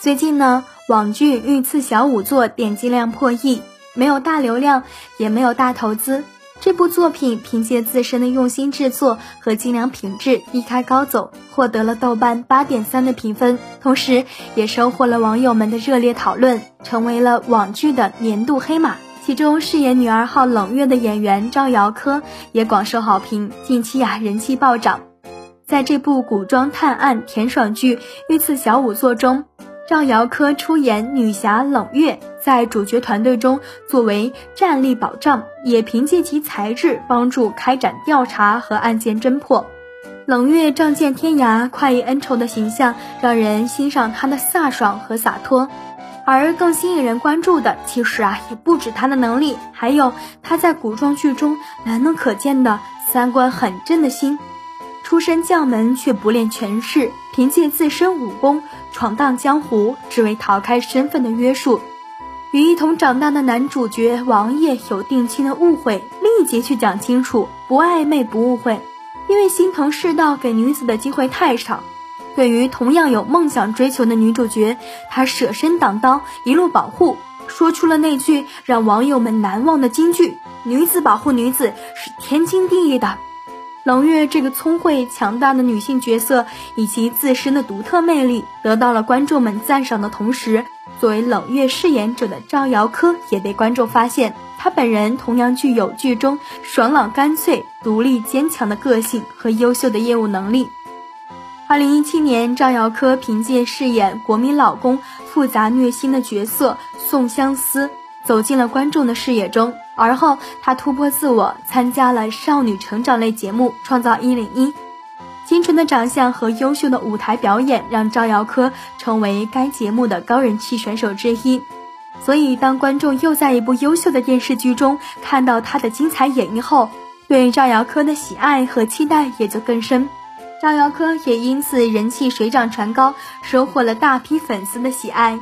最近呢，网剧《御赐小仵作》点击量破亿，没有大流量，也没有大投资。这部作品凭借自身的用心制作和精良品质一开高走，获得了豆瓣八点三的评分，同时也收获了网友们的热烈讨论，成为了网剧的年度黑马。其中饰演女二号冷月的演员赵瑶珂也广受好评，近期啊人气暴涨。在这部古装探案甜爽剧《御赐小仵作》中。赵瑶珂出演女侠冷月，在主角团队中作为战力保障，也凭借其才智帮助开展调查和案件侦破。冷月仗剑天涯、快意恩仇的形象让人欣赏她的飒爽和洒脱，而更吸引人关注的，其实啊也不止她的能力，还有她在古装剧中难能可见的三观很正的心。出身将门却不练权势，凭借自身武功闯荡江湖，只为逃开身份的约束。与一同长大的男主角王爷有定亲的误会，立即去讲清楚，不暧昧不误会。因为心疼世道给女子的机会太少。对于同样有梦想追求的女主角，他舍身挡刀，一路保护，说出了那句让网友们难忘的金句：“女子保护女子是天经地义的。”冷月这个聪慧强大的女性角色，以及自身的独特魅力，得到了观众们赞赏的同时，作为冷月饰演者的赵瑶珂也被观众发现，她本人同样具有剧中爽朗干脆、独立坚强的个性和优秀的业务能力。二零一七年，赵瑶珂凭借饰演国民老公复杂虐心的角色宋相思。走进了观众的视野中，而后她突破自我，参加了少女成长类节目《创造一零一》。清纯的长相和优秀的舞台表演，让赵瑶珂成为该节目的高人气选手之一。所以，当观众又在一部优秀的电视剧中看到她的精彩演绎后，对赵瑶珂的喜爱和期待也就更深。赵瑶珂也因此人气水涨船高，收获了大批粉丝的喜爱。